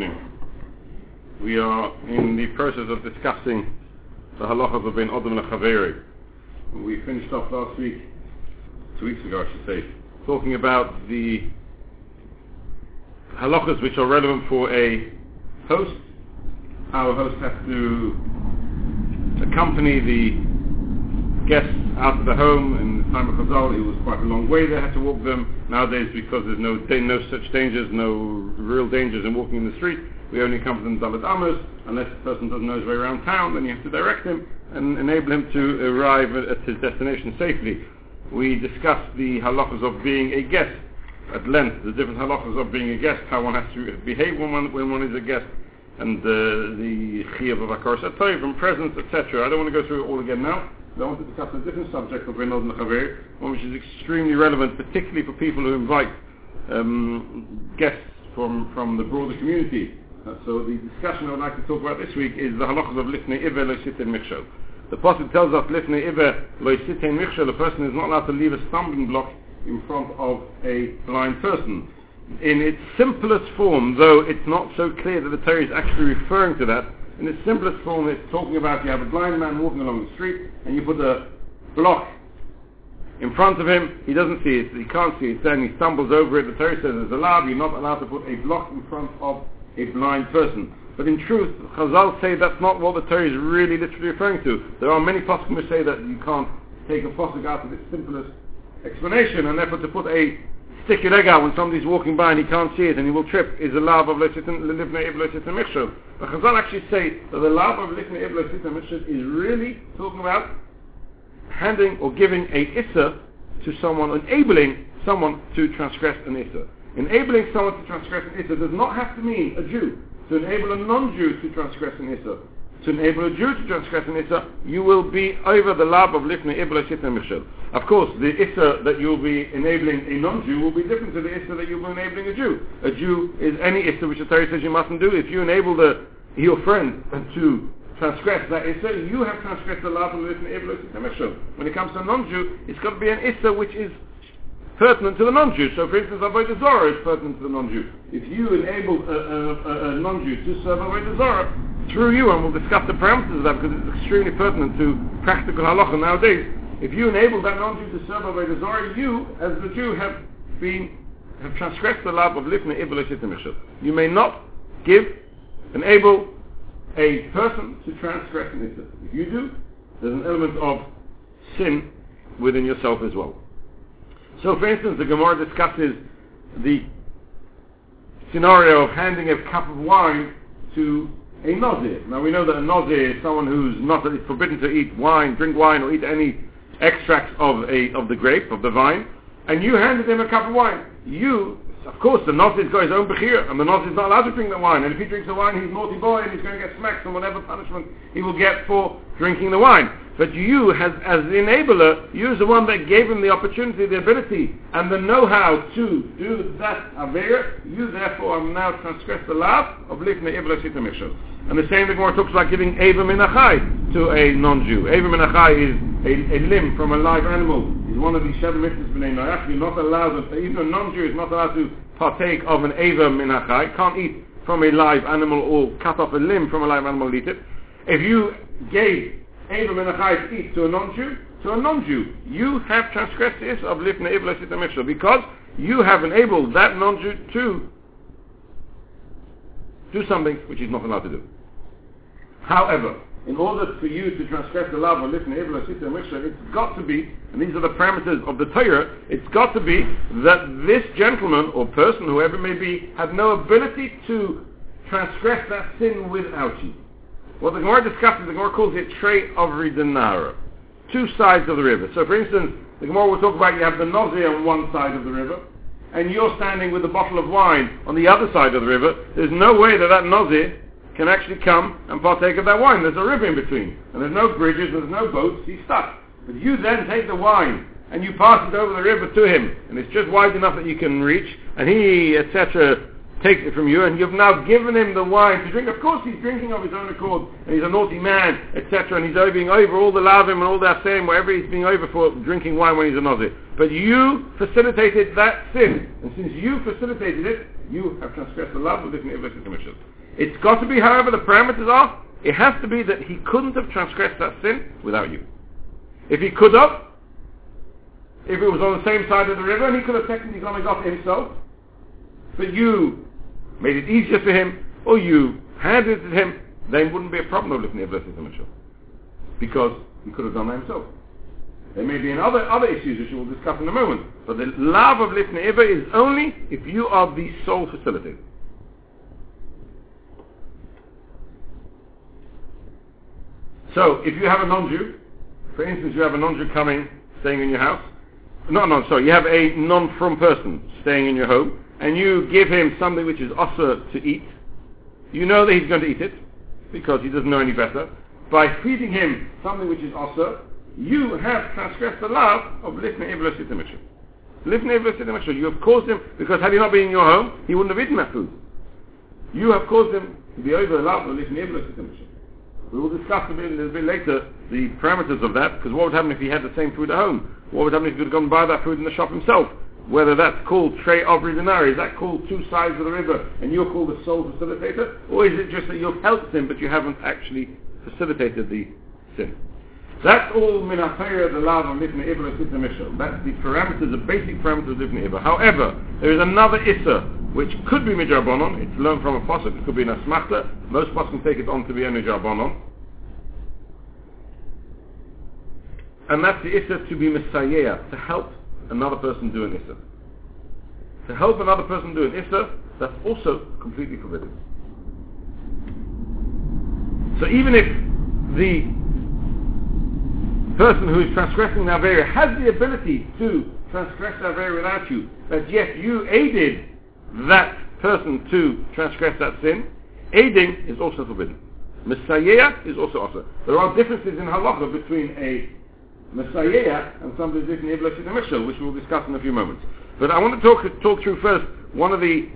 evening. We are in the process of discussing the halachas of Ben Adam and Chaveri. We finished off last week, two weeks ago I should say, talking about the halachas which are relevant for a host. Our host has to accompany the guests out of the home. In the time of Chazal, it was quite a long way they had to walk them. Nowadays, because there's no no such dangers, no real dangers in walking in the street, we only accompany them Dalet Amos. Unless the person doesn't know his way around town, then you have to direct him and enable him to arrive at, at his destination safely. We discussed the halachas of being a guest at length, the different halachas of being a guest, how one has to behave when one, when one is a guest, and uh, the chiyuv of akar satoiv and presence, etc. I don't want to go through it all again now. I want to discuss a different subject of Mechaver, one which is extremely relevant, particularly for people who invite um, guests from, from the broader community. Uh, so the discussion I would like to talk about this week is the halachas of Lifnei Iver Lo Sitein Michshol. The Pasuk tells us Lifnei Iver Lo Sitein Michshol, the person is not allowed to leave a stumbling block in front of a blind person. In its simplest form, though it's not so clear that the Torah is actually referring to that, in its simplest form, it's talking about you have a blind man walking along the street and you put a block in front of him. He doesn't see it. He can't see it. Then he stumbles over it. The Torah says it's allowed. You're not allowed to put a block in front of a blind person. But in truth, Chazal say that's not what the Torah is really literally referring to. There are many poskim who say that you can't take a posuk out of its simplest explanation, and therefore to put a stick your leg out when somebody's walking by and he can't see it and he will trip is a love of Lesitin Mishra. But Chazal actually say that the love of Lesitin Mishra is really talking about handing or giving a Issa to someone, enabling someone to transgress an Issa. Enabling someone to transgress an Issa does not have to mean a Jew. To enable a non-Jew to transgress an Issa to enable a Jew to transgress an Issa, you will be over the lab of Lifnei Ibla Shitna Mishel. Of course, the Issa that you'll be enabling a non-Jew will be different to the Issa that you'll be enabling a Jew. A Jew is any Issa which the Torah says you mustn't do. If you enable the, your friend to transgress that Issa, you have transgressed the lab of Lifnei Ibla Shitna Mishel. When it comes to a non-Jew, it's got to be an Issa which is pertinent to the non-Jew. So, for instance, Avodah Zorah is pertinent to the non-Jew. If you enable a, a, a, a non-Jew to serve Avodah Zorah, through you, and we'll discuss the parameters of that because it's extremely pertinent to practical halacha nowadays. If you enable that non-Jew to serve Avodah Zorah, you, as the Jew, have been have transgressed the law of lifnei ibel You may not give, enable a person to transgress an. If you do, there's an element of sin within yourself as well. So, for instance, the Gemara discusses the scenario of handing a cup of wine to a nazir. Now we know that a nazir is someone who's not it's forbidden to eat wine, drink wine, or eat any extracts of a of the grape of the vine. And you handed him a cup of wine. You, of course, the nazir's got his own bechir, and the nazir's not allowed to drink the wine. And if he drinks the wine, he's naughty boy, and he's going to get smacked and whatever punishment he will get for drinking the wine. But you, as, as the enabler, you're the one that gave him the opportunity, the ability, and the know-how to do that Avera. You, therefore, are now transgressed the law of Lifnei Ibla Shita And the same thing Gemara talks about giving Eva Minachai to a non-Jew. Eva Minachai is a, a, limb from a live animal. He's one of these seven mitzvahs b'nei Noach. You're not allowed, even a non-Jew is not allowed to partake of an Eva Minachai. Can't eat from a live animal or cut off a limb from a live animal and eat it. If you gave Abram and Achai eat to a non-Jew, to a non-Jew. You have transgressed this of Lifnei Ibla because you have enabled that non-Jew to do something which he's not allowed to do. However, in order for you to transgress the law of Lifnei Ibla it's got to be, and these are the parameters of the Torah, it's got to be that this gentleman or person, whoever it may be, had no ability to transgress that sin without you. What the Gemara discusses, the Gemara calls it Trei Evrei D'Nahara. Two sides of the river. So for instance, the Gemara will talk about you have the Nazir on one side of the river, and you're standing with a bottle of wine on the other side of the river. There's no way that that Nazir can actually come and partake of that wine. There's a river in between. And there's no bridges, there's no boats, he's stuck. But you then take the wine and you pass it over the river to him, and it's just wide enough that you can reach, and he, etc., takes it from you, and you've now given him the wine to drink. Of course, he's drinking of his own accord, and he's a naughty man, etc., and he's being over all the lavim and all that same, wherever he's being over for drinking wine when he's a nazi. But you facilitated that sin, and since you facilitated it, you have transgressed the love of different Iblis It's got to be, however, the parameters are, it has to be that he couldn't have transgressed that sin without you. If he could have, if it was on the same side of the river, and he could have technically gone and got it himself, but you made it easier for him, or you handed it to him, then wouldn't be a problem of lifting versus Mitchell. Because he could have done that himself. There may be other, other issues which we'll discuss in a moment. But the love of lifting Iba is only if you are the sole facilitator. So, if you have a non-Jew, for instance, you have a non-Jew coming, staying in your house, no, no, sorry, you have a non-from person staying in your home, and you give him something which is also to eat, you know that he's going to eat it because he doesn't know any better. By feeding him something which is also, you have transgressed the love of Lifnei Iblis Yitimishim. Lifnei Iblis. You have caused him, because had he not been in your home, he wouldn't have eaten that food. You have caused him to be over the love of Lifnei Iblis Yitimishim. We will discuss a, bit, a little bit later the parameters of that, because what would happen if he had the same food at home? What would happen if he could gone and buy that food in the shop himself? whether that's called Trei Evrei D'Nahara, is that called two sides of the river and you're called the sole facilitator? Or is it just that you've helped him but you haven't actually facilitated the sin? That's all minafaya the love of Livna Ibra Mishal. That's the parameters, the basic parameters of Livna Ibra. However, there is another Issa which could be Midrabanon. It's learned from a Pasuk. It could be an Asmachta. Most Pasuk take it on to be a Midrabanon. And that's the Issa to be mesayea, to help another person do an Issa. To help another person do an Issa, that's also completely forbidden. So even if the person who is transgressing the Avera has the ability to transgress the Avera without you, but yet you aided that person to transgress that sin, aiding is also forbidden. Mesayea is also also. There are differences in halacha between a mesayea and somebody who's in Ibla which we'll discuss in a few moments. But I want to talk, talk through first one of the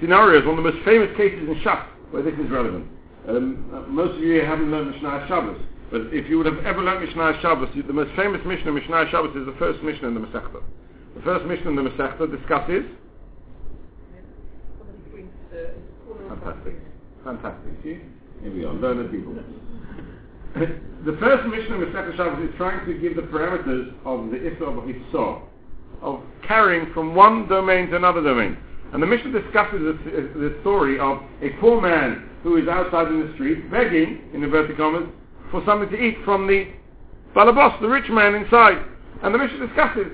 scenarios, one of the most famous cases in Shach where this is relevant. Um, most of you haven't learned Mishnah Shabbos, but if you would have ever learned Mishnah Shabbos, the most famous Mishnah, Mishnah Shabbos, is the first Mishnah in the Masechta. The first Mishnah in the Masechta discusses. Fantastic. Fantastic. See? Here we are, learned people the first Mishnah of Masechet Shabbos is trying to give the parameters of the Issa of Hissah, of carrying from one domain to another domain. And the Mishnah discusses the story of a poor man who is outside in the street begging, in inverted commas, for something to eat from the balabos, the rich man inside. And the Mishnah discusses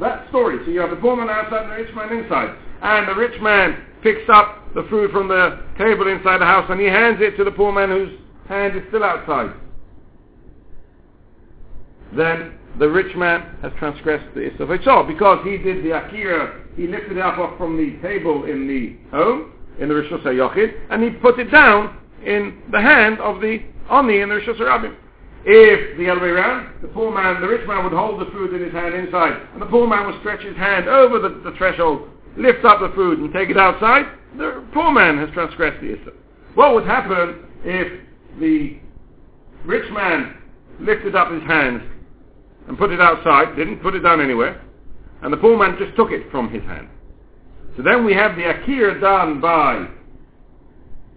that story. So you have the poor man outside and the rich man inside. And the rich man picks up the food from the table inside the house and he hands it to the poor man whose hand is still outside, then the rich man has transgressed the Issa because he did the Akira, he lifted it up off from the table in the home, in the Rishus HaYochid, and he put it down in the hand of the Oni in the Rishus HaRabim. If the other way around, the poor man, the rich man would hold the food in his hand inside, and the poor man would stretch his hand over the, the threshold, lift up the food and take it outside, the poor man has transgressed the Issa. What would happen if the rich man lifted up his hands and put it outside, didn't put it down anywhere, and the poor man just took it from his hand. So then we have the akir done by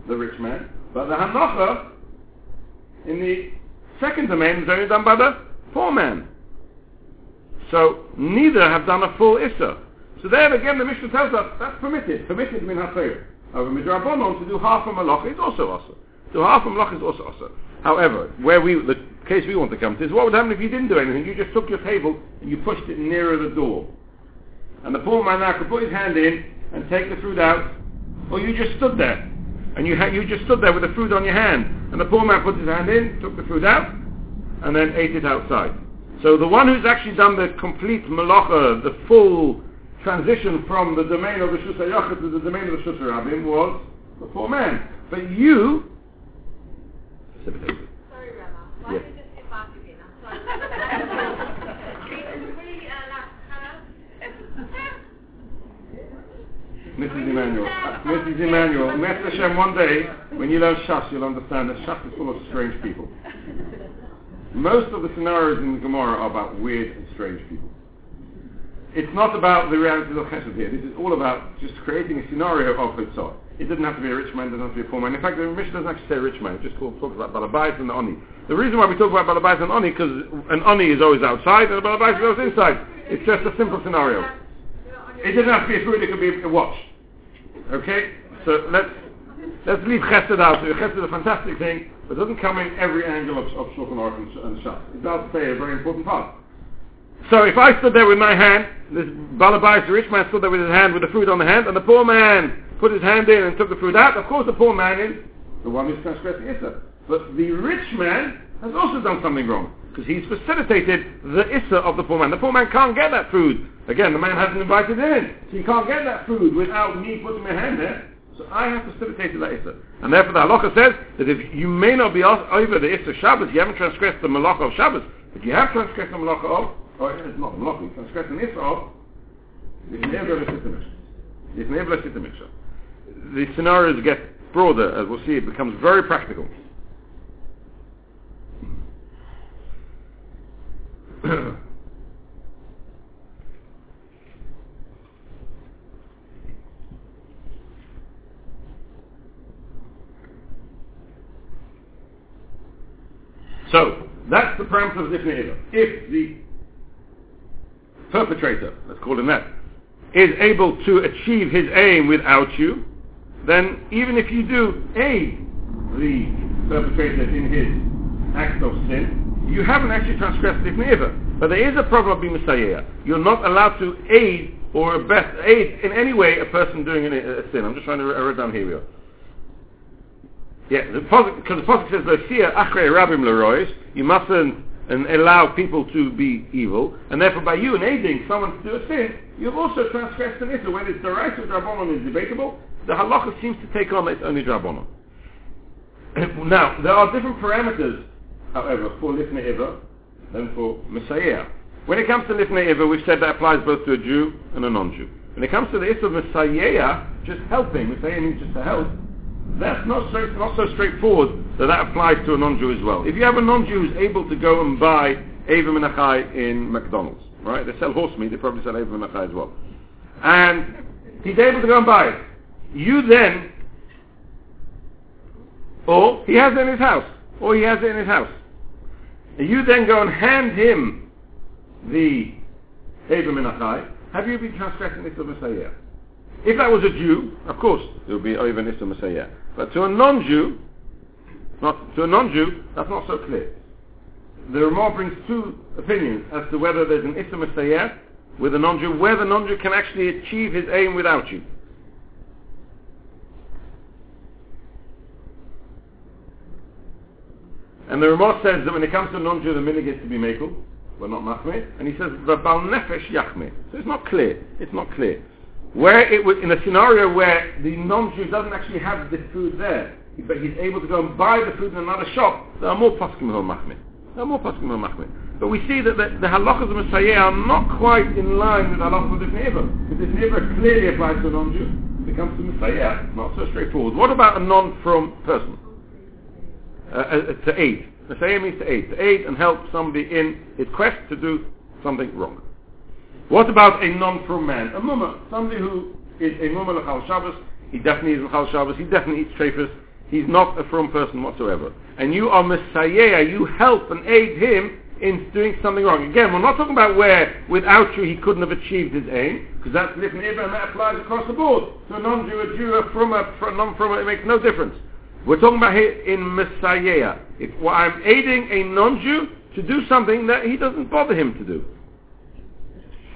the rich man, but the hanacha in the second domain is only done by the poor man. So neither have done a full issa. So there again the Mishnah tells us that's permitted, permitted min. Of a midrabanon to do half a malach is also also. So half of malach is also also. However, where we, the case we want to come to is what would happen if you didn't do anything? You just took your table and you pushed it nearer the door. And the poor man now could put his hand in and take the fruit out, or you just stood there. And you, ha- you just stood there with the food on your hand. And the poor man put his hand in, took the food out, and then ate it outside. So the one who's actually done the complete malacha, the full transition from the domain of the Shusayachah to the domain of the Shusarabim was the poor man. But you. Sorry, Rama. Why yes. did you say back again? I'm sorry. Mrs. Emmanuel, uh, Mrs. Emmanuel, Mr. Hashem, one day, when you learn Shas, you'll understand that Shas is full of strange people. Most of the scenarios in the Gemara are about weird and strange people. It's not about the reality of Chesed here. This is all about just creating a scenario of Hitzah. It doesn't have to be a rich man, it doesn't have to be a poor man. In fact, the Mishnah doesn't actually say rich man. It just talks about Balabais and the Oni. The reason why we talk about Balabais and Oni, because an Oni is always outside and a Balabais is always inside. It's just a simple scenario. It doesn't have to be a food, it could be a watch. Okay? So let's let's leave Chesed out. Chesed is a fantastic thing, but it doesn't come in every angle of, of Shulchan Aruch and, and Shas. It does play a very important part. So if I stood there with my hand, this Balabais, the rich man, stood there with his hand with the fruit on the hand, and the poor man put his hand in and took the fruit out, of course the poor man is the one who's transgressing Issa. But the rich man has also done something wrong, because he's facilitated the Issa of the poor man. The poor man can't get that food. Again, the man hasn't invited in, so he can't get that food without me putting my hand there. So I have facilitated that Issa. And therefore the halacha says that if you may not be over the Issa Shabbos, you haven't transgressed the Malacha of Shabbos, but you have transgressed the Malacha of or it's not Malacha, you transgress an Issa of the scenarios get broader, as we'll see, it becomes very practical. so, that's the parameter of Zifnei If the perpetrator, let's call him that, is able to achieve his aim without you, then even if you do aid the perpetrator in his act of sin, you haven't actually transgressed it neither. But there is a problem of being mesayea. You're not allowed to aid or best aid in any way a person doing a, a sin. I'm just trying to write down here we are. Yeah, because the Pasuk says, "Losia achrei rabim lerois." You mustn't and allow people to be evil, and therefore by you aiding someone to do a sin, you've also transgressed an issue. Whether it's the right of Drabonon is debatable, the halacha seems to take on it's only Drabonon. now, there are different parameters, however, for Lifnei Iva than for mesayea. When it comes to Lifnei Iva, we've said that applies both to a Jew and a non-Jew. When it comes to the issue of mesayea, just helping, Mesayea means just to help, that's not so, not so straightforward that that applies to a non-Jew as well. If you have a non-Jew who's able to go and buy Ava Menachai in McDonald's, right? They sell horse meat, they probably sell Ava Menachai as well. And he's able to go and buy it. You then, or he has it in his house, or he has it in his house. You then go and hand him the Ava Menachai, have you been transgressing of mesayea? If that was a Jew, of course, it would be even Issa mesayea. But to a non-Jew, not to a non-Jew, that's not so clear. The Ramah brings two opinions as to whether there's an Issa mesayea with a non-Jew, whether the non-Jew can actually achieve his aim without you. And the Ramah says that when it comes to non-Jew, the minhag gets to be mekel, but not machmeh. And he says, the bal nefesh yachmeh. So it's not clear. It's not clear. Where it was in a scenario where the non-Jew doesn't actually have the food there, but he's able to go and buy the food in another shop, there are more poskim machmir. There are more poskim machmir. But we see that the, the halachas of mesayea are not quite in line with the halachas of this neighbor. Because this neighbor clearly applies to non-Jew. When it comes to mesayea, not so straightforward. What about a non-from person? Uh, uh, to aid. Mesayea means to aid. To aid and help somebody in his quest to do something wrong. What about a non-from man? A mumma, somebody who is a mumma l'chal Shabbos, he definitely is l'chal Shabbos, he definitely eats treifas, he's not a from person whatsoever. And you are mesayea, you help and aid him in doing something wrong. Again, we're not talking about where without you he couldn't have achieved his aim, because that's living and that applies across the board. To a non-Jew, a Jew, a from a, a non-from, it makes no difference. We're talking about here in mesayea. If well, I'm aiding a non-Jew to do something that he doesn't bother him to do.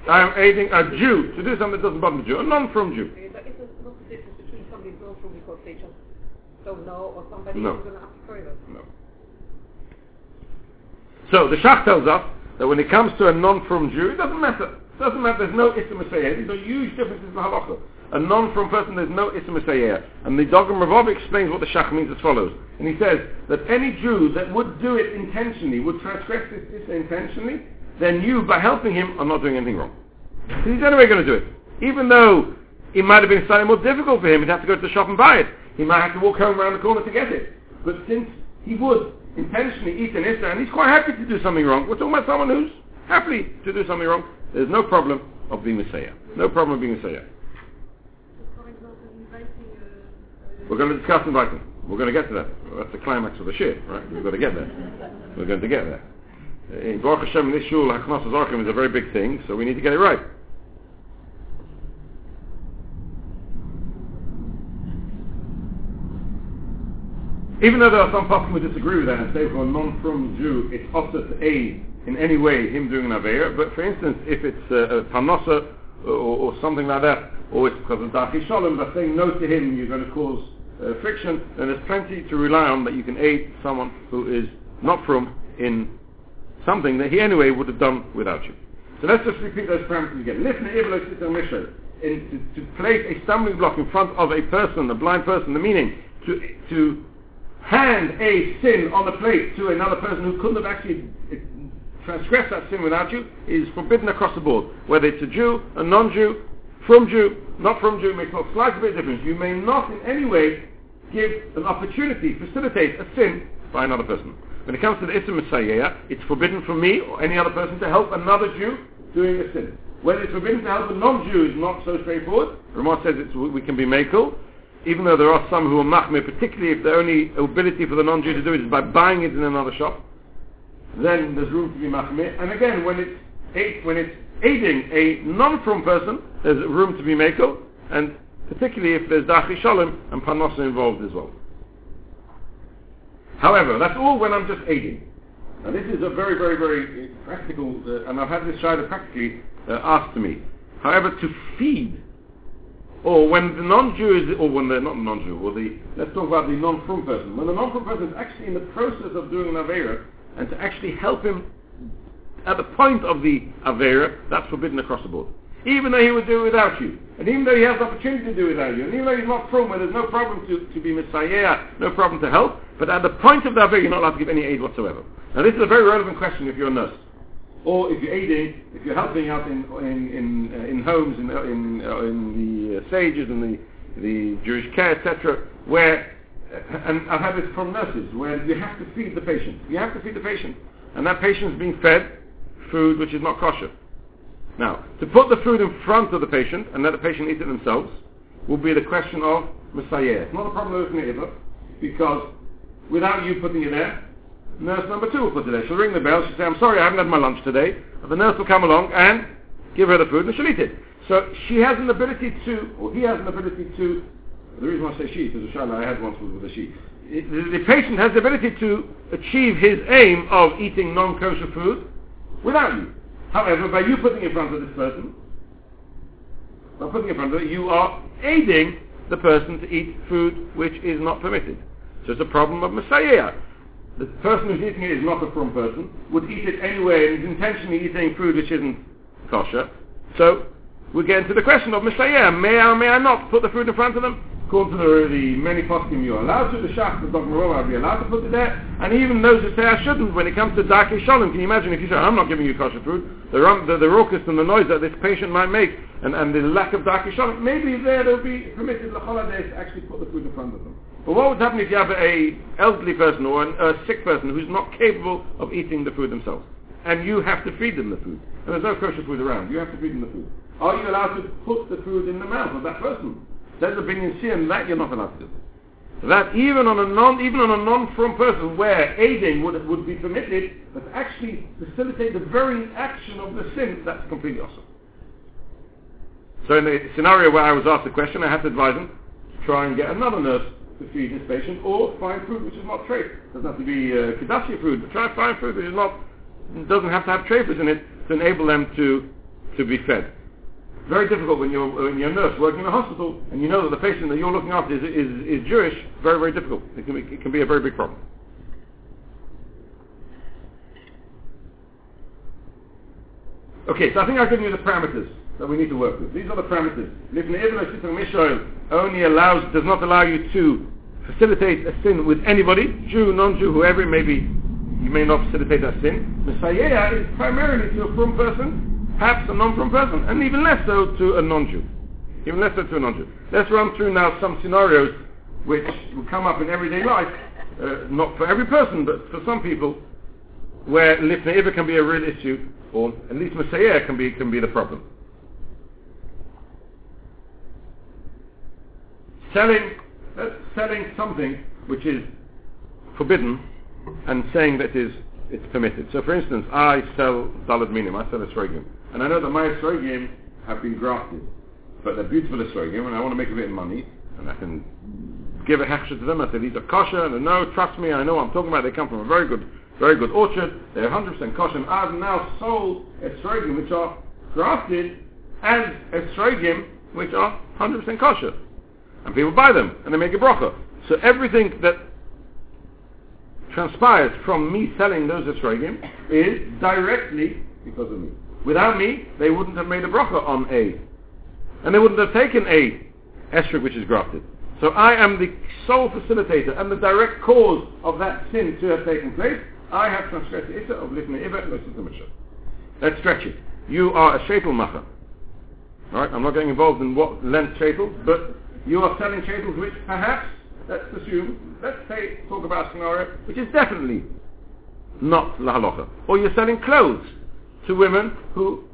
I'm aiding a Jew to do something that doesn't bother a Jew, a non-from Jew. But is there not the difference between somebody who's non-from because they just don't know or somebody No. who's going to ask further? No. So the Shach tells us that when it comes to a non-from Jew, it doesn't matter. It doesn't matter. There's no Issa mesayea. There's no huge differences in the halacha. A non-from person, there's no mesayea. And the Dagul Mervavah explains what the Shach means as follows. And he says that any Jew that would do it intentionally, would transgress this Issa intentionally, then you, by helping him, are not doing anything wrong. He's anyway going to do it. Even though it might have been slightly more difficult for him. He'd have to go to the shop and buy it. He might have to walk home around the corner to get it. But since he would intentionally eat an Issa, and he's quite happy to do something wrong, we're talking about someone who's happy to do something wrong, there's no problem of being mesayea. No problem of being a mesayea. We're going to discuss inviting. We're going to get to that. That's the climax of the shit, right? We've got to get there. We're going to get there. Eh, in Baruch Hashem, this shul, Hachnasas Orchim is a very big thing, so we need to get it right. Even though there are some people who disagree with that and say for a non-from Jew, it's also to aid in any way him doing an Aveira, but for instance, if it's uh, a, a Parnosa uh, or, or, something like that, or it's because of Darchei Shalom, but saying no to him, you're going to cause uh, friction, then there's plenty to rely on that you can aid someone who is not from in something that he anyway would have done without you. So let's just repeat those parameters again. In, to, to place a stumbling block in front of a person, a blind person, the meaning to, to hand a sin on the plate to another person who couldn't have actually transgressed that sin without you is forbidden across the board. Whether it's a Jew, a non-Jew, from Jew, not from Jew, makes no slight bit of difference. You may not in any way give an opportunity, facilitate a sin by another person. When it comes to the Issa mesayea, it's forbidden for me or any other person to help another Jew doing a sin. Whether it's forbidden to help a non-Jew is not so straightforward. Ramah says we can be makel, even though there are some who are machmir, particularly if the only ability for the non-Jew to do it is by buying it in another shop, then there's room to be machmir. And again, when it's when it's aiding a non-from person, there's room to be makel, and particularly if there's darchei shalom and parnosa involved as well. However, that's all when I'm just aiding. Now this is a very, very, very practical, uh, and I've had this shayla practically uh, asked to me. However, to feed, or when the non-Jew is, or when the not non-Jew, or the let's talk about the non-from person. When the non-from person is actually in the process of doing an avera, and to actually help him at the point of the avera, that's forbidden across the board even though he would do it without you. And even though he has the opportunity to do it without you. And even though he's not from where there's no problem to, to be mesayea, no problem to help, but at the point of the Avera, you're not allowed to give any aid whatsoever. Now this is a very relevant question if you're a nurse. Or if you're aiding, if you're helping out in, in, in, uh, in homes, in, in, uh, in the uh, sages, in the, the Jewish care, etc., where, uh, and I've had this from nurses, where you have to feed the patient. You have to feed the patient. And that patient is being fed food which is not kosher. Now, to put the food in front of the patient and let the patient eat it themselves will be the question of mesayea. It's not a problem with either, because without you putting it there, nurse number two will put it there. She'll ring the bell, she'll say, I'm sorry, I haven't had my lunch today. The nurse will come along and give her the food and she'll eat it. So she has an ability to, or he has an ability to, the reason I say she, because shana I had once was with a she. The patient has the ability to achieve his aim of eating non-kosher food without you. However, by you putting in front of this person, by putting in front of it, you are aiding the person to eat food which is not permitted. So it's a problem of mesayea. The person who's eating it is not a from person, would eat it anyway and is intentionally eating food which isn't kosher. So we get into the question of mesayea. May I or may I not put the food in front of them? According to the, the many poskim you're allowed to, the Shach, the Dr. I'll be allowed to put it there, and even those who say I shouldn't, when it comes to Darchei Shalom, can you imagine if you say, I'm not giving you kosher food, the, the, the raucous and the noise that this patient might make, and, and the lack of Darchei Shalom, maybe there they'll be permitted the holidays to actually put the food in front of them. But what would happen if you have a elderly person or an, a sick person who's not capable of eating the food themselves? And you have to feed them the food. And there's no kosher food around. You have to feed them the food. Are you allowed to put the food in the mouth of that person? That's a binyan sin, that you're not allowed to do. That even on a non, even on a non-from person where aiding would, would be permitted, but actually facilitate the very action of the sin, that's completely awesome. So in the scenario where I was asked the question, I had to advise him to try and get another nurse to feed this patient, or find food which is not treif. Doesn't have to be uh, food, but try to find food which is not, doesn't have to have treifers in it to enable them to, to be fed very difficult when you're, when you're a nurse working in a hospital and you know that the patient that you're looking after is, is, is Jewish, very, very difficult. It can, be, it can be a very big problem. Okay, so I think I've given you the parameters that we need to work with. These are the parameters. Mishael only allows, does not allow you to facilitate a sin with anybody, Jew, non-Jew, whoever it may be. You may not facilitate that sin. Mesayea is primarily to a from person perhaps a non-from person, and even less so to a non-Jew. even less so to a non-Jew. Let's run through now some scenarios which will come up in everyday life, uh, not for every person, but for some people, where lifnei iver can be a real issue, or at least mesayea can be can be the problem. Selling, uh, selling something which is forbidden, and saying that is it's permitted. So, for instance, I sell daled minim, I sell esrogim, and I know that my esrogim have been grafted, but they're beautiful esrogim, and I want to make a bit of money, and I can give a hechsher to them. I say these are kosher, and no, trust me, I know what I'm talking about. They come from a very good, very good orchard. They're 100% kosher. And I've now sold esrogim which are grafted as esrogim which are 100% kosher, and people buy them and they make a bracha. So everything that transpires from me selling those esrogim is directly because of me. Without me, they wouldn't have made a bracha on A. And they wouldn't have taken A esrog which is grafted. So I am the sole facilitator and the direct cause of that sin to have taken place. I have transgressed the issa of lifnei iver Let's stretch it. You are a shetel macher. Alright, I'm not getting involved in what length shetels, but you are selling shetels which perhaps, let's assume, let's say, talk about a scenario which is definitely not la halacha. Or you're selling clothes to women who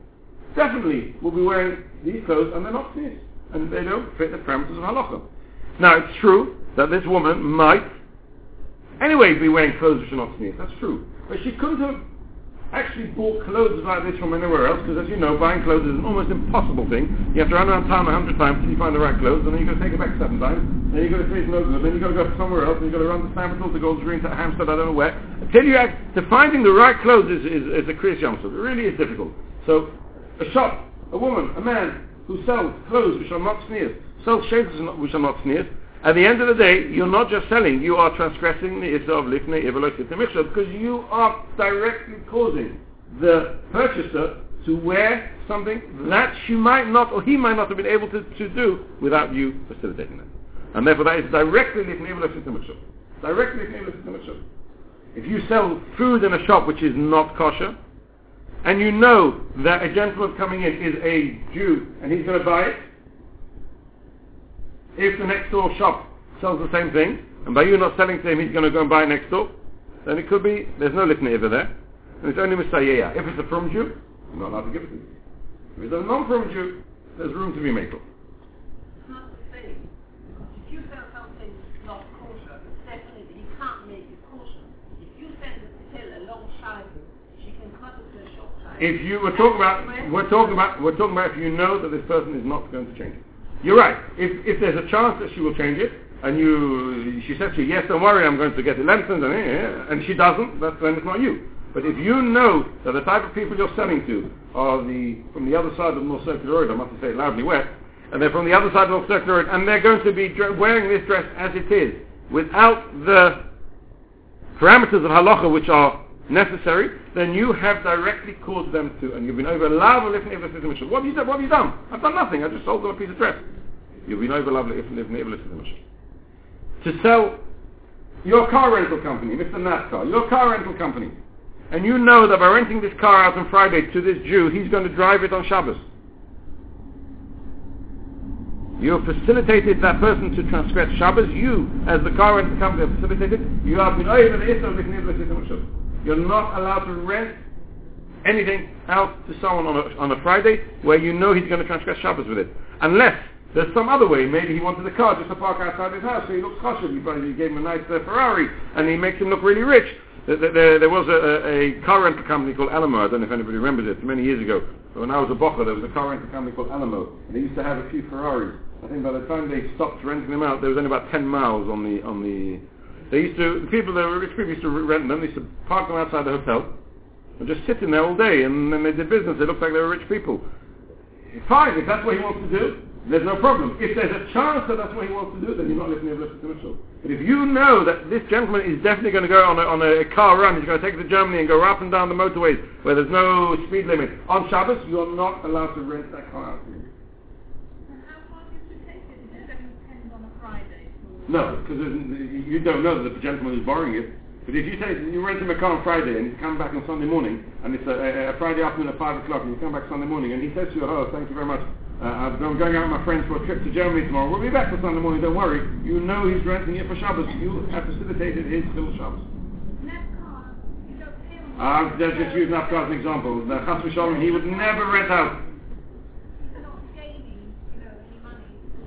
definitely will be wearing these clothes and they're not tznius. And they don't fit the parameters of halacha. Now, it's true that this woman might anyway be wearing clothes which are not tznius. That's true. But she couldn't have actually bought clothes like this from anywhere else, because as you know, buying clothes is an almost impossible thing. You have to run around town a hundred times until you find the right clothes, and then you've got to take it back seven times, then you've got to say it's no good, then you've got to go somewhere else, and you've got to run to Stamford, to Golders Green, to Hampstead, I don't know where. Until you act, to finding the right clothes is, is, is a Kriyas It really is difficult. So, a shop, a woman, a man who sells clothes which are not tznius, sells shades which are not tznius, at the end of the day, you're not just selling, you are transgressing the Issa of Lifnei Ivelot because you are directly causing the purchaser to wear something that she might not or he might not have been able to, to do without you facilitating it. And therefore that is directly Lifnei Ivelot Directly Lifnei Ivelot If you sell food in a shop which is not kosher, and you know that a gentleman coming in is a Jew and he's going to buy it, if the next door shop sells the same thing, and by you not selling to him, he's going to go and buy next door, then it could be, there's no lifnei over there, and it's only mesayea. If it's a from Jew, you're not allowed to give it to him. If it's a non-from Jew, there's room to be made. For. It's not the same. Because if you were talking about, we're talking about, we're talking about if you know that this person is not going to change it. You're right. If, if there's a chance that she will change it, and you, she says to you, yes, don't worry, I'm going to get it lengthened, and, eh, and she doesn't, that's, then it's not you. But if you know that the type of people you're selling to are the, from the other side of North Circular Road, I must say loudly wet, and they're from the other side of North Circular Road, and they're going to be wearing this dress as it is, without the parameters of halacha which are necessary, then you have directly caused them to, and you've been over love or lifting What have you done? What have you done? I've done nothing. I just sold them a piece of dress. You've been over love if To sell your car rental company, Mr. NASCAR, your car rental company, and you know that by renting this car out on Friday to this Jew, he's going to drive it on Shabbos. You have facilitated that person to transgress Shabbos. You, as the car rental company, have facilitated. You have been over the Isra of you're not allowed to rent anything out to someone on a, on a Friday where you know he's going to transgress Shabbos with it. Unless there's some other way. Maybe he wanted a car just to park outside his house so he looks kosher. You gave him a nice uh, Ferrari and he makes him look really rich. There, there, there was a, a, car rental company called Alamo. I don't know if anybody remembers it. Many years ago, when I was a bocher, there was a car rental company called Alamo, and they used to have a few Ferraris. I think by the time they stopped renting them out, there was only about 10 miles on the on the they used to, the people that were rich people used to rent them, they used to park them outside the hotel and just sit in there all day and then they did business. They looked like they were rich people. Fine, if that's what he wants to do, there's no problem. If there's a chance that that's what he wants to do, then you're not living in Bliss Mitchell. But if you know that this gentleman is definitely going to go on a, on a car run, he's going to take it to Germany and go up and down the motorways where there's no speed limit, on Shabbos, you're not allowed to rent that car out to him. No, because you don't know that the gentleman is borrowing it. But if you say you rent him a car on Friday and he's coming back on Sunday morning, and it's a, a, a Friday afternoon at 5 o'clock, and you come back Sunday morning, and he says to you, oh, thank you very much, uh, I'm going out with my friends for a trip to Germany tomorrow. We'll be back for Sunday morning, don't worry. You know he's renting it for Shabbos. You have facilitated his Chil Shabbos. I'm just using Nafka as an example. The Chas Shalom, he would never rent out.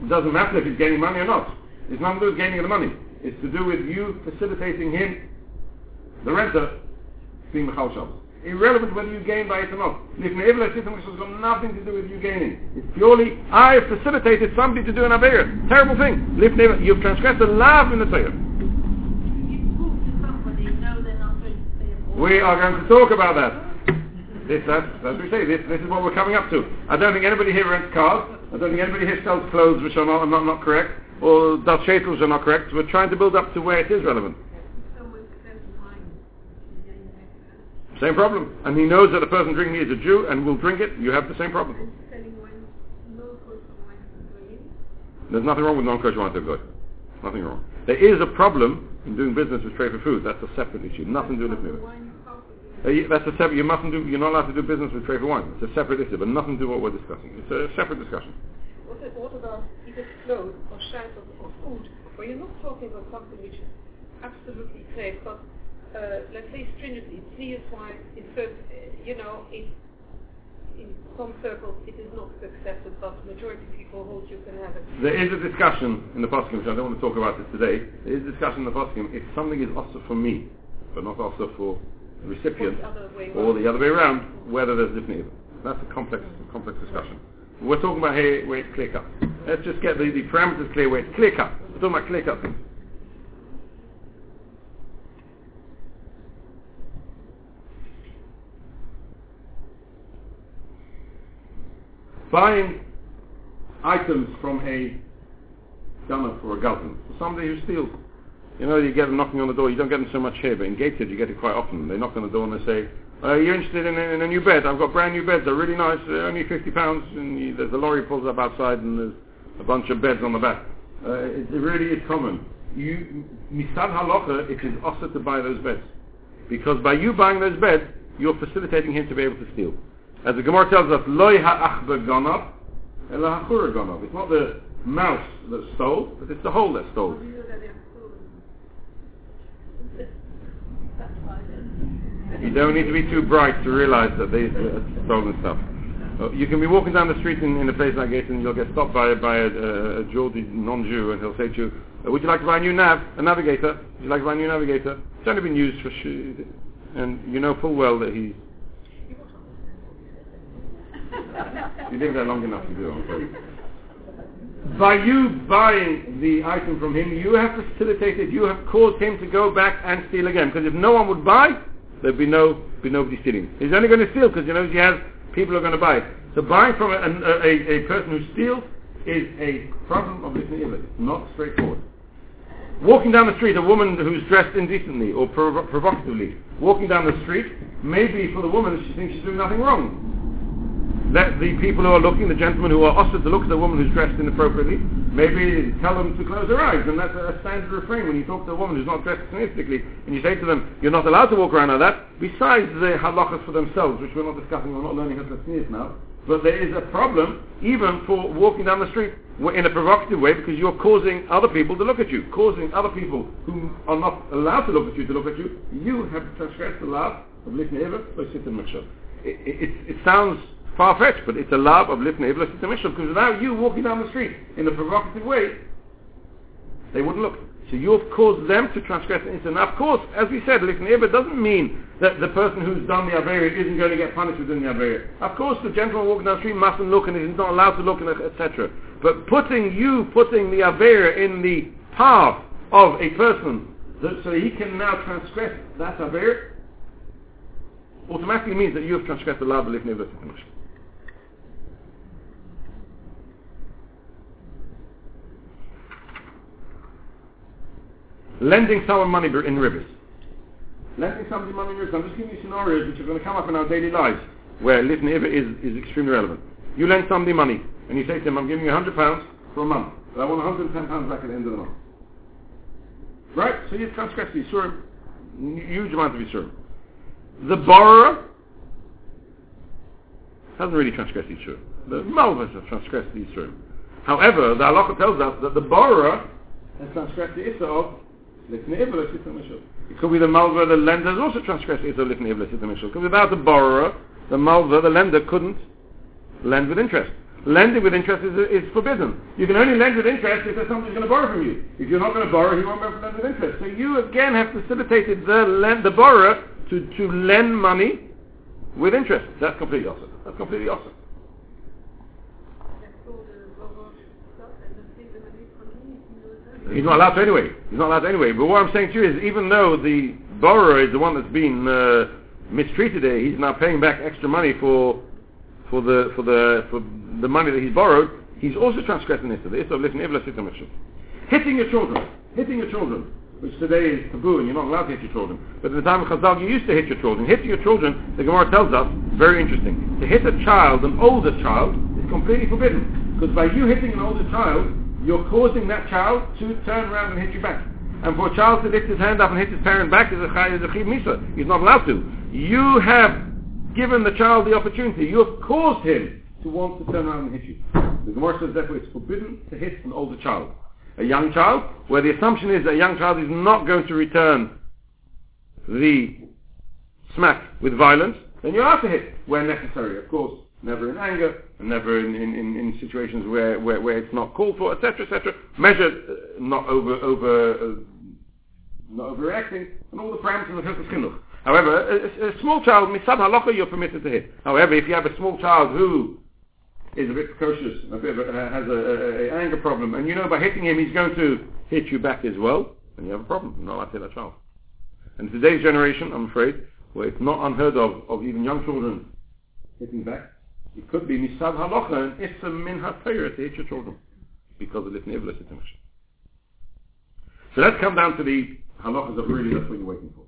It doesn't matter if he's gaining money or not. It's nothing to do with gaining the money. It's to do with you facilitating him, the renter, being Mechal Shabbos irrelevant whether you gain by it or not. System which has got nothing to do with you gaining, it's purely, I facilitated somebody to do an Avera. Terrible thing. You've transgressed a lav in the Torah. We are going to talk about that. This, that's, as we say, this, this is what we're coming up to. I don't think anybody here rents cars. I don't think anybody here sells clothes which are not, not, not correct, or does shetels are not correct. We're trying to build up to where it is relevant. Same problem. And he knows that the person drinking is a Jew and will drink it, you have the same problem. There's nothing wrong with non-kosher wine to good. Nothing wrong. There is a problem in doing business with trade for food. That's a separate issue. Nothing to do with it. Uh, that's a separate. You mustn't do. You're not allowed to do business with trade for wine. It's a separate issue, but nothing to do with what we're discussing. It's a separate discussion. What, what about either clothes or shirts or, food, where you're not talking about something which is absolutely safe, but uh, let's say stringently, years why in certain, you know, in, in some circles it is not accepted, but majority of people hold you can have it. There is a discussion in the poskim, which I don't want to talk about this today. There is a discussion in the poskim if something is also for me, but not also for the recipient, or the other way around, whether there's different. That's a complex, complex discussion. We're talking about here where it's clear cut. Let's just get the, the parameters clear where it's clear cut. We're talking about clear cut buying items from a gunner for a government, somebody who steals. You know, you get them knocking on the door. You don't get them so much here, but in Gateshead you get it quite often. They knock on the door and they say, uh, "You're interested in, in, a new bed? I've got brand new beds. They're really nice. They're only fifty pounds." And you, there's a lorry pulls up outside and there's a bunch of beds on the back. Uh, it, it, really is common. You, misad halacha, it is also to buy those beds, because by you buying those beds, you're facilitating him to be able to steal. As the Gemara tells us, loy ha'achba ganav, ela ha'chura ganav. It's not the mouse that stole, but it's the hole that stole. You don't need to be too bright to realize that they uh, stolen stuff. Uh, you can be walking down the street in, in a place like this and you'll get stopped by, by a, a, a Geordie non-Jew and he'll say to you, uh, would you like to buy a new nav, a navigator? Would you like to buy a new navigator? It's only been used for sh-. And you know full well that he you live there long enough to do it. By you buying the item from him, you have facilitated, you have caused him to go back and steal again. Because if no one would buy, there'd be no be nobody stealing. He's only going to steal because he knows he has people are going to buy. So buying from a, a, a, a person who steals is a problem of listening It's not straightforward. Walking down the street, a woman who's dressed indecently or prov- provocatively, walking down the street, maybe for the woman she thinks she's doing nothing wrong let the people who are looking, the gentlemen who are also to look at the woman who's dressed inappropriately, maybe tell them to close their eyes. And that's a standard refrain when you talk to a woman who's not dressed stylistically, and you say to them, you're not allowed to walk around like that, besides the halachas for themselves, which we're not discussing, we're not learning how to sneeze now. But there is a problem even for walking down the street in a provocative way because you're causing other people to look at you, causing other people who are not allowed to look at you to look at you. You have transgressed the law of Lifnei it sounds far-fetched, but it's a love of Lifnei Iblis Mishal, because without you walking down the street in a provocative way, they wouldn't look. So you've caused them to transgress the instant. Now, of course, as we said, Lifnei Iblis doesn't mean that the person who's done the Averia isn't going to get punished within the Averia. Of course, the gentleman walking down the street mustn't look and he's not allowed to look, and etc. But putting you, putting the Averia in the path of a person that, so he can now transgress that Averia, automatically means that you have transgressed the law of Lifnei Iblis lending someone money in ribbis. Lending somebody money in ribbis. I'm just giving you scenarios which are going to come up in our daily lives where lifnei iver is, is extremely relevant. You lend somebody money and you say to them, I'm giving you £100 for a month, but I want £110 back at the end of the month. Right? So you've transgressed the Yisurim, huge amount of Yisurim. The borrower hasn't really transgressed the Yisurim. The Malvas have transgressed the Yisrael. However, the halacha tells us that the borrower has transgressed the Issa of It could be the Malva, the lender has also transgressed of Lifnei Mishul. Because without the borrower, the Malva, the lender couldn't lend with interest. Lending with interest is, is forbidden. You can only lend with interest if there's somebody who's going to borrow from you. If you're not going to borrow, he won't be able to lend with interest. So you again have facilitated the, lend, the borrower to, to lend money with interest. That's completely opposite. That's completely opposite. He's not allowed to anyway. He's not allowed to anyway. But what I'm saying to you is, even though the borrower is the one that's been uh, mistreated here, he's now paying back extra money for for the for the for the money that he's borrowed. He's also transgressing this. The issue of hitting your children, hitting your children, which today is taboo, and you're not allowed to hit your children. But in the time of Chazal, you used to hit your children. Hitting your children, the Gemara tells us, very interesting. To hit a child, an older child, is completely forbidden. Because by you hitting an older child, you're causing that child to turn around and hit you back. And for a child to lift his hand up and hit his parent back is a chayy, is a chiv misa. He's not allowed to. You have given the child the opportunity. You have caused him to want to turn around and hit you. The Gemara says therefore it's forbidden to hit an older child. A young child, where the assumption is that a young child is not going to return the smack with violence, then you have to hit where necessary. Of course, never in anger, and never in, in, in, in situations where, where, where it's not called for, etc., etc. Measured, uh, not over, over, uh, not overreacting, and all the parameters of Hilchas Chinuch. However, a, a, small child, misad halacha, you're permitted to hit. However, if you have a small child who is a bit precocious, a bit a, has a, a, anger problem, and you know by hitting him he's going to hit you back as well, then you have a problem. You're not allowed to hit that child. And today's generation, I'm afraid, where it's not unheard of, of even young children hitting back, it could be misad halacha and issa min ha-Torah to hit your children because of this nivla situation. So let's come down to the halachas of really that's what you're waiting for.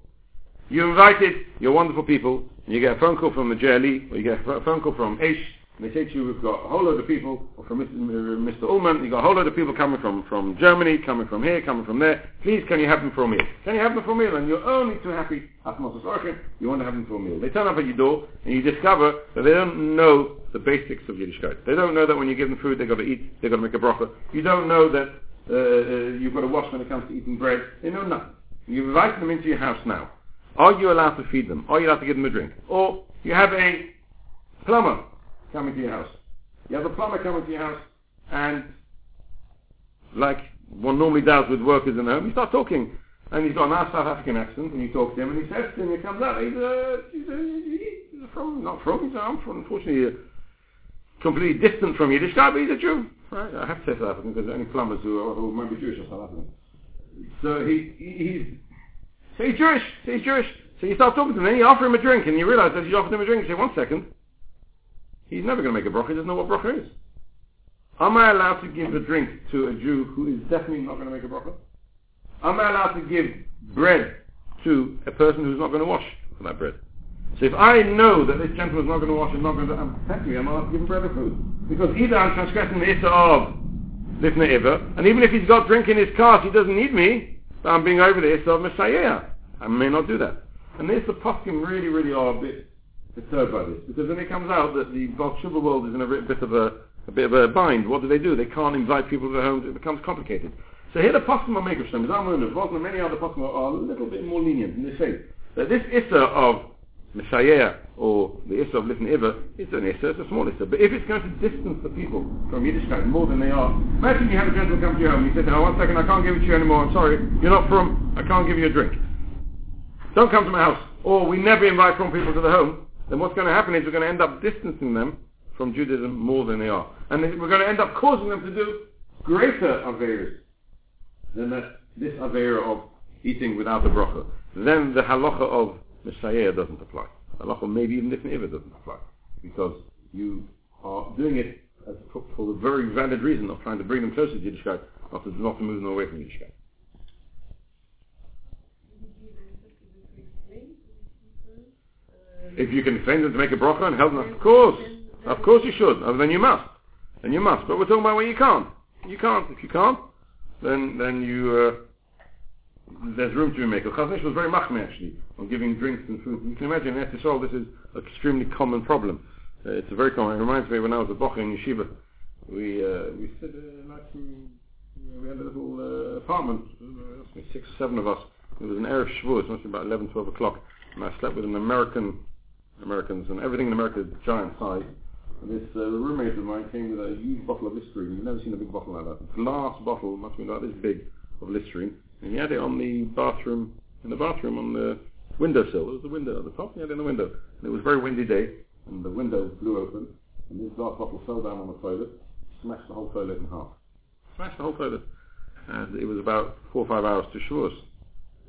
You're invited, you're wonderful people, and you get a phone call from the JLE, or you get a phone call from Aish, and they say to you, we've got a whole load of people, or from Mr. Uh, Ullman, you've got a whole load of people coming from, from Germany, coming from here, coming from there. Please, can you have them for a meal? Can you have them for a meal? And you're only too happy, you want to have them for a meal. They turn up at your door, and you discover that they don't know the basics of Yiddishkeit. They don't know that when you give them food, they've got to eat, they've got to make a bracha. You don't know that uh, uh, you've got to wash when it comes to eating bread. They know nothing. You invite them into your house now. Are you allowed to feed them? Are you allowed to give them a drink? Or you have a plumber coming to your house. You have a plumber coming to your house, and like one normally does with workers in the home, you start talking. And he's got a nice South African accent, and you talk to him, and he says to him, he comes out, he's, uh, he's, uh, he's from, not from, he's, I'm from, unfortunately, uh, completely distant from Yiddishkeit, but he's a Jew. Right? I have to say South African, because there are only plumbers who, are, who might be Jewish or South African. So he, he he's, so he's Jewish, so he's Jewish. So you start talking to him, and you offer him a drink, and you realize that you offered him a drink, you say, one second, He's never going to make a bracha. He doesn't know what bracha is. Am I allowed to give a drink to a Jew who is definitely not going to make a bracha? Am I allowed to give bread to a person who's not going to wash for that bread? So if I know that this gentleman is not going to wash and not going to, I'm technically I'm allowed to give him bread or food. Because either I'm transgressing the issa of lifnei iver, and even if he's got drink in his cart, he doesn't need me, so I'm being over the issa of Mesayea. I may not do that. And the poskim really, really are a bit disturbed by this because then it comes out that the Bolshevik world is in a bit of a, a bit of a bind. What do they do? They can't invite people to their homes. It becomes complicated. So here the make of Zalman and many other Poskim are a little bit more lenient and they say that this Issa of Mesayea or the Issa of Lifnei Iver is an Issa, it's a small Issa. But if it's going to distance the people from Yiddishkeit more than they are, imagine you have a gentleman come to your home and he says, oh, one second, I can't give it to you anymore, I'm sorry, you're not from, I can't give you a drink. Don't come to my house. Or we never invite from people to the home then what's going to happen is we're going to end up distancing them from Judaism more than they are. And we're going to end up causing them to do greater Averas than this Avera of eating without a bracha. Then the halacha of Mesayea doesn't apply. Halacha maybe even if it doesn't apply. Because you are doing it for, for, the very valid reason of trying to bring them closer to Yiddishkeit, not to, not to move them away from Yiddishkeit. If you can explain them to make a bracha and help them, of course, of course you should. Oh, then you must, then you must. But we're talking about when you can't. You can't. If you can't, then then you uh, there's room to make. Chazon Ish was very machmir actually on giving drinks and food. You can imagine in Eretz this is an extremely common problem. Uh, it's a very common. It reminds me when I was at Bocha in Yeshiva. We uh, we said uh, we had a little uh, apartment, six or seven of us. It was an Erev Shavuos, it be about 11, 12 o'clock, and I slept with an American, Americans, and everything in America is giant size. And this uh, roommate of mine came with a huge bottle of Listerine. You've never seen a big bottle like that. Glass bottle, must be about this big, of Listerine. And he had it on the bathroom, in the bathroom on the windowsill. There was a window at the top, he had it in the window. And it was a very windy day, and the window blew open, and this glass bottle fell down on the toilet, smashed the whole toilet in half. Smashed the whole toilet. And it was about four or five hours to Shavuos.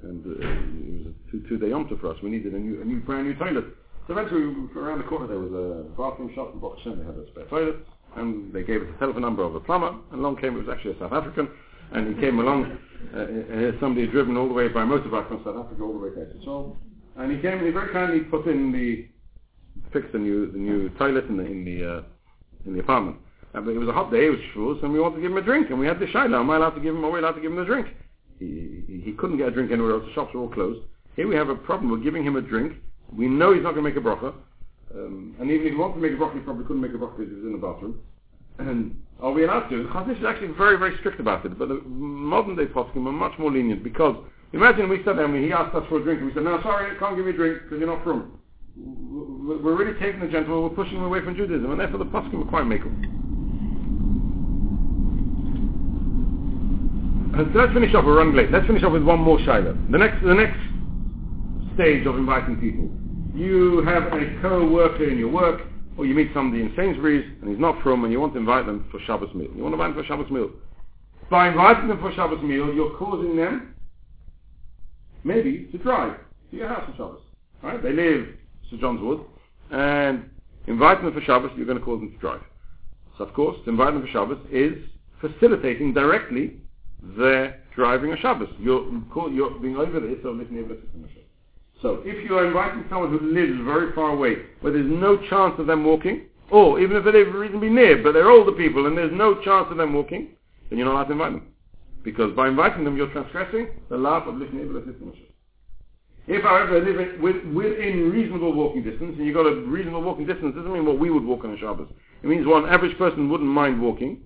And uh, it was a two, two yomta for us. We needed a new, a new brand new toilet. So eventually, around the corner there was a bathroom shop in Bochum. They had a spare toilet, and they gave us the telephone number of a plumber. And along came, it was actually a South African, and he came along. Uh, uh, somebody had driven all the way by motorbike from South Africa all the way to Etzisol. And he came and he very kindly put in the, fixed the new, the new toilet in the, in the, uh, in the apartment. Uh, but it was a hot day, it was Shavuos, and we wanted to give him a drink, and we had the shaila, am I allowed to give him, are we allowed to give him a drink? He, he, he couldn't get a drink anywhere else, the shops were all closed. Here we have a problem, we're giving him a drink, we know he's not going to make a bracha, um, and even if he wanted to make a bracha, he probably couldn't make a bracha because he was in the bathroom. And are we allowed to? Because this is actually very, very strict about it, but the modern day poskim are much more lenient, because imagine we sat there and he asked us for a drink, and we said, no, sorry, I can't give you a drink because you're not from. We're really taking the gentleman, we're pushing him away from Judaism, and therefore the poskim are quite makel. So let's finish off. We're running late. Let's finish off with one more shaila. The next, the next stage of inviting people. You have a co-worker in your work, or you meet somebody in Sainsbury's and he's not from, and you want to invite them for Shabbos meal. You want to invite them for Shabbos meal. By inviting them for Shabbos meal, you're causing them maybe to drive to your house on Shabbos. Right? They live St John's Wood, and inviting them for Shabbos, you're going to cause them to drive. So of course, invite them for Shabbos is facilitating directly their driving a Shabbos. You're, you're being over the Issa of So if you are inviting someone who lives very far away, where there's no chance of them walking, or even if they live reasonably near, but they're older people and there's no chance of them walking, then you're not allowed to invite them. Because by inviting them, you're transgressing the law of Lifnei If, however, they live within reasonable walking distance, and you've got a reasonable walking distance, doesn't mean what we would walk on a Shabbos. It means what an average person wouldn't mind walking.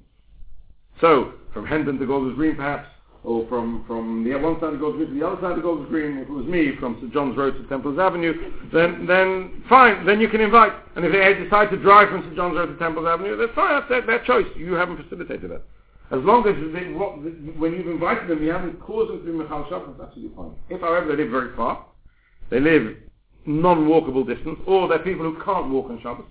So, from Hendon to Golders Green perhaps, or from, from the one side of Golders Green to the other side of Golders Green, if it was me, from St. John's Road to Templars Avenue, then, then fine, then you can invite. And if they decide to drive from St. John's Road to Templars Avenue, that's fine, that's their, their choice. You haven't facilitated that. As long as they, what, when you've invited them, you haven't caused them to be Michal that's absolutely fine. If, however, they live very far, they live non-walkable distance, or they're people who can't walk on Shabbos,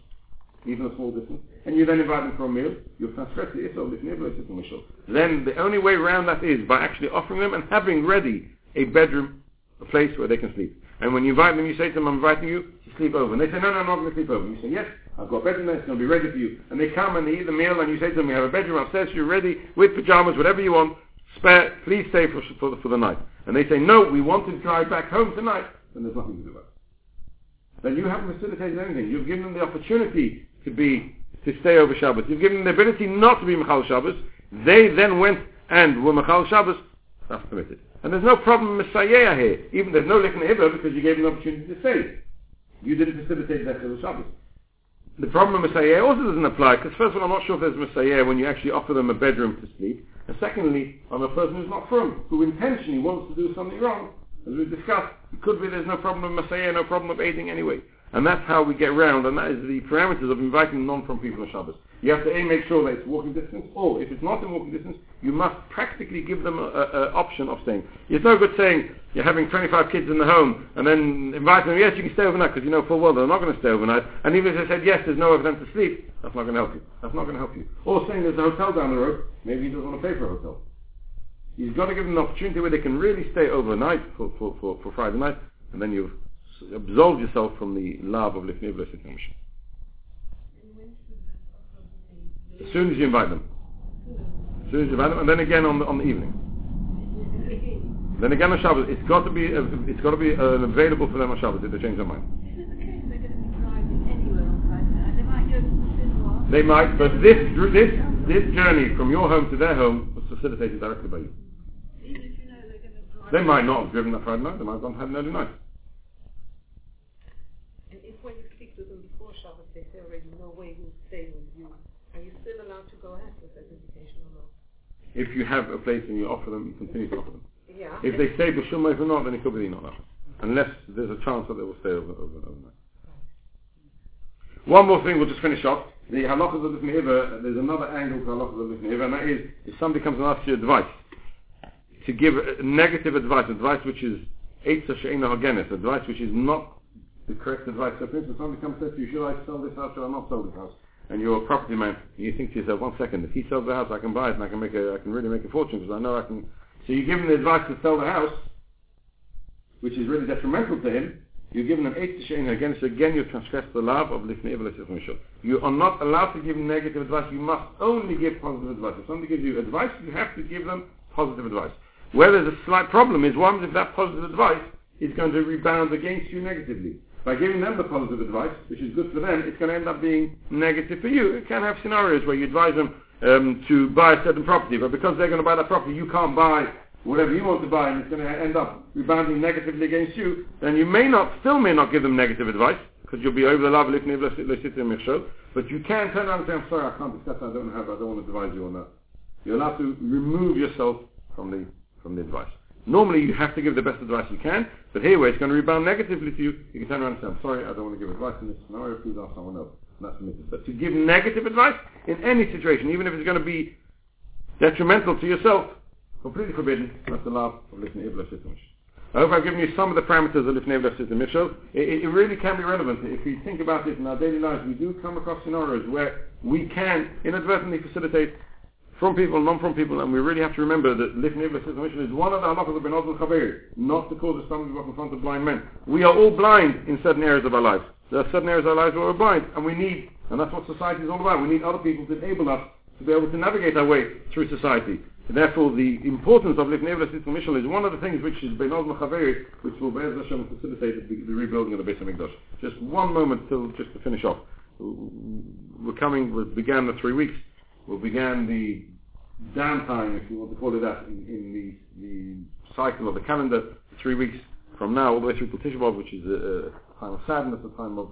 even a small distance, and you then invite them for a meal, you've transgressed the Issa of Michshol. Then the only way around that is by actually offering them and having ready a bedroom, a place where they can sleep. And when you invite them, you say to them, I'm inviting you to sleep over. And they say, no, no, I'm not going to sleep over. And You say, yes, I've got a bedroom there, it's going to be ready for you. And they come and they eat the meal, and you say to them, we have a bedroom upstairs, you're ready, with pajamas, whatever you want, spare, please stay for, for, for the night. And they say, no, we want to drive back home tonight. Then there's nothing to do about it. Then you haven't facilitated anything. You've given them the opportunity to be to stay over Shabbos. You've given them the ability not to be Mechal Shabbos. They then went and were Mechal Shabbos. That's permitted. And there's no problem with Mesayea here. Even there's no Lichna Hibba because you gave them the opportunity to stay. You didn't facilitate that for Shabbos. The problem with Mesayea also doesn't apply because first of all, I'm not sure if there's Mesayea when you actually offer them a bedroom to sleep. And secondly, I'm a person who's not from, who intentionally wants to do something wrong. As we discussed, it could be there's no problem with Mesayea, no problem of aiding anyway. And that's how we get around, and that is the parameters of inviting non-from people on Shabbos. You have to A, make sure that it's walking distance, or if it's not in walking distance, you must practically give them an option of staying. It's no good saying you're having 25 kids in the home, and then inviting them, yes, you can stay overnight, because you know full well they're not going to stay overnight, and even if they said, yes, there's nowhere for them to sleep, that's not going to help you. That's not going to help you. Or saying there's a hotel down the road, maybe he doesn't want to pay for a hotel. You've got to give them an opportunity where they can really stay overnight for, for, for, for Friday night, and then you've absolve yourself from the love of Lifnei Blessed Mission. As soon as you invite them. As soon as you invite them, and then again on the, on the evening. Then again on Shabbos, it's got to be uh, it's got to be uh, available for them on Shabbos if they change their mind. They might, but this this this journey from your home to their home was facilitated directly by you. They might not have driven that Friday night. They might not have had an early night. when you speak to them before Shabbos, they say already no way he'll stay with you, are you still allowed to go ahead with that invitation or not? If you have a place and you offer them, you continue to offer them. Yeah. If they stay b'shum or not, then it could be not offer. Unless there's a chance that they will stay over, over, overnight. One more thing, we'll just finish off. The halachas of the there's another angle to halachas of the and that is, if somebody comes and asks you advice, to give negative advice, advice which is Eitza She'ena Hagenes, advice which is not the correct advice. So for somebody comes and says to you, should I sell this house, should I not sell this house? And you're a property man, you think to yourself, one second, if he sells the house, I can buy it and I can make a, I can really make a fortune because I know I can. So you give him the advice to sell the house, which is really detrimental to him. You're given an eight to again, so again you transgress the love of lifnei Michshol. You are not allowed to give negative advice. You must only give positive advice. If somebody gives you advice, you have to give them positive advice. Where there's a slight problem is one if that positive advice is going to rebound against you negatively. By giving them the positive advice, which is good for them, it's going to end up being negative for you. You can have scenarios where you advise them um, to buy a certain property, but because they're going to buy that property, you can't buy whatever you want to buy and it's going to end up rebounding negatively against you, then you may not, still may not give them negative advice, because you'll be over the level if but you can turn around and say, I'm sorry, I can't discuss I don't have, I don't want to advise you on that. You're allowed to remove yourself from the from the advice. Normally you have to give the best advice you can, but here where it's going to rebound negatively to you, you can turn around and say, I'm sorry, I don't want to give advice in this scenario, please ask someone else. That's permitted. But to give negative advice in any situation, even if it's going to be detrimental to yourself, completely forbidden. That's the law of Lifnei Ibla I hope I've given you some of the parameters of Lifnei Ibla System It, it really can be relevant. If we think about this in our daily lives, we do come across scenarios where we can inadvertently facilitate from people, non from people, and we really have to remember that Lifnei Mission is one of the halachas of Ben Ozel Chaver, not to cause a stumbling block in front of blind men. We are all blind in certain areas of our lives. There are certain areas of our lives where we're blind, and we need, and that's what society is all about, we need other people to enable us to be able to navigate our way through society. Therefore, the importance of Lifnei Mission Mission is one of the things which is Ben Ozel Chaver, which will Be'ez Hashem facilitate the, the, rebuilding of the Beis HaMikdash. Just one moment till, just to finish off. We're coming, we began the three weeks. We began the downtime, if you want to call it that, in, in the, the cycle of the calendar, three weeks from now, all the way through to Tisha B'Av, which is a, a, time of sadness, a time of,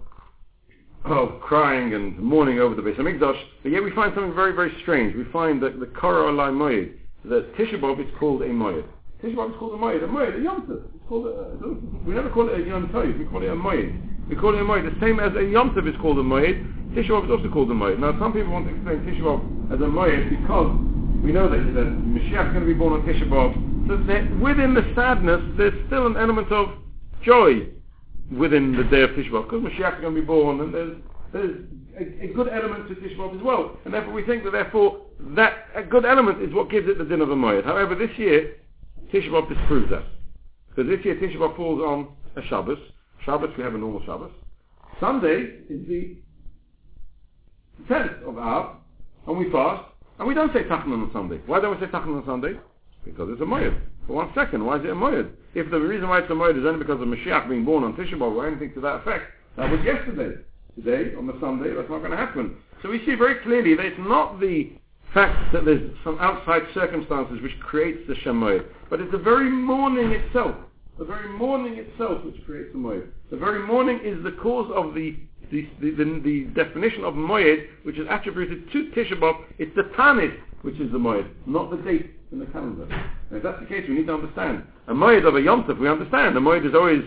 of crying and mourning over the Beis Hamikdash. But yet we find something very, very strange. We find that the Korah Olai Moed, that Tisha B'Av is called a Moed. Tisha B'Av is called a Moed. A Moed, a Yom Tov. Uh, it's called a, we never call it a Yom Tov, we call it a Moed. We call it a Moed. The same as a Yom Tov is called a Moed, Tisha B'Av is also called a Moed. Now some people want to explain Tisha B'Av as a Moed because we know that, that Mashiach is going to be born on Tisha B'Av. So within the sadness, there's still an element of joy within the day of Tisha B'Av. Because Mashiach is going to be born, and there's, there's a, a, good element to Tisha B'Av as well. And therefore we think that therefore that a good element is what gives it the din of a Moed. However, this year, Tisha B'Av disproves that. Because this year Tisha B'Av falls on a Shabbos. Shabbos, we have a normal Shabbos. Sunday is the 10th of Av, and we fast. And we don't say Tachan on Sunday. Why don't we say Tachan on Sunday? Because it's a Moed. For one second, why is it a Moed? If the reason why it's a Moed is only because of Mashiach being born on Tisha B'Av or anything to that effect, that was yesterday. Today, on the Sunday, that's not going to happen. So we see very clearly that it's not the fact that there's some outside circumstances which creates the Shemoed, but it's the very mourning itself, the very mourning itself which creates the Moed. The very mourning is the cause of the the, the, the, the definition of Moed, which is attributed to Tisha B'Av, it's the Tanit which is the Moed, not the date in the calendar. And if that's the case, we need to understand. A Moed of a Yom Tov, we understand. A Moed is always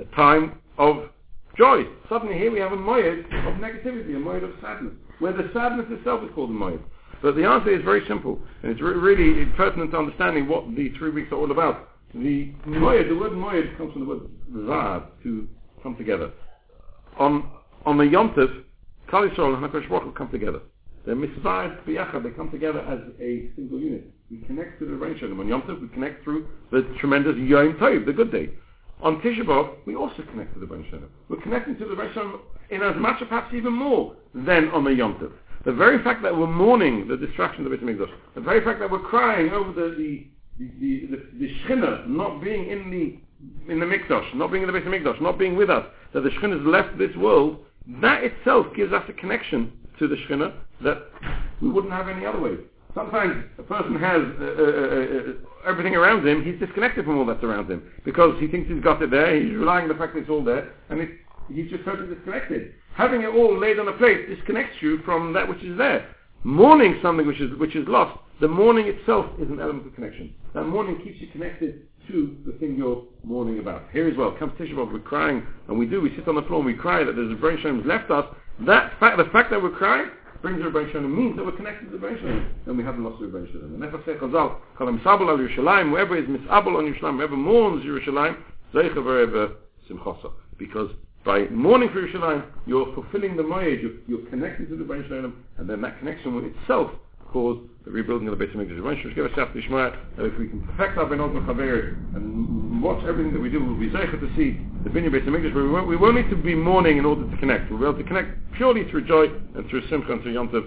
a time of joy. Suddenly here we have a Moed of negativity, a Moed of sadness, where the sadness itself is called a Moed. But the answer is very simple, and it's re- really pertinent to understanding what the three weeks are all about. The Moed, the word Moed comes from the word Zav, to come together. On on the Yom Tov, Klal Yisrael and HaKadosh Baruch come together. They're mitzvahs biyachad, they come together as a single unit. We connect to the Shalom. On Yom we connect through the tremendous Yom Tov, the good day. On Tisha we also connect to the Shalom. We're connecting to the Shalom in as much, or perhaps even more, than on the Yom Tov. The very fact that we're mourning the destruction of the Beit HaMikdash, the very fact that we're crying over the, the, the, the, the, Shechina not being in the, in the Mikdash, not being in the Beit Mikdash, not being with us, that the Shechina has left this world, that itself gives us a connection to the Shekhinah that we wouldn't have any other way. Sometimes a person has uh, uh, uh, uh, everything around him, he's disconnected from all that's around him because he thinks he's got it there, he's relying on the fact that it's all there, and it's he's just totally disconnected. Having it all laid on a plate disconnects you from that which is there. Mourning something which is which is lost, the mourning itself is an element of connection. That mourning keeps you connected to the thing you're mourning about. Here as well, comes Tisha we're crying, and we do, we sit on the floor and we cry that there's a brain who's left us. That fact, the fact that we're crying brings a brain means that we're connected to the brain and we haven't lost the brain And therefore say Chazal, Kalam Sabal al Yerushalayim, whoever is misabel on Yerushalayim, whoever mourns Yerushalayim, Zeicha Vereba Simchosa. Because by mourning for Yerushalayim, you're fulfilling the Moyed, you're, you're connected to the brain and then that connection with itself the rebuilding of the Beit HaMikdash. One should give us Nishma that if we can perfect our Benot Mechaber and watch everything that we do, we'll be zeicha to see the Binyan Beit HaMikdash, but we won't, we won't need to be mourning in order to connect. We'll be able to connect purely through joy and through Simcha and through Yom Tov.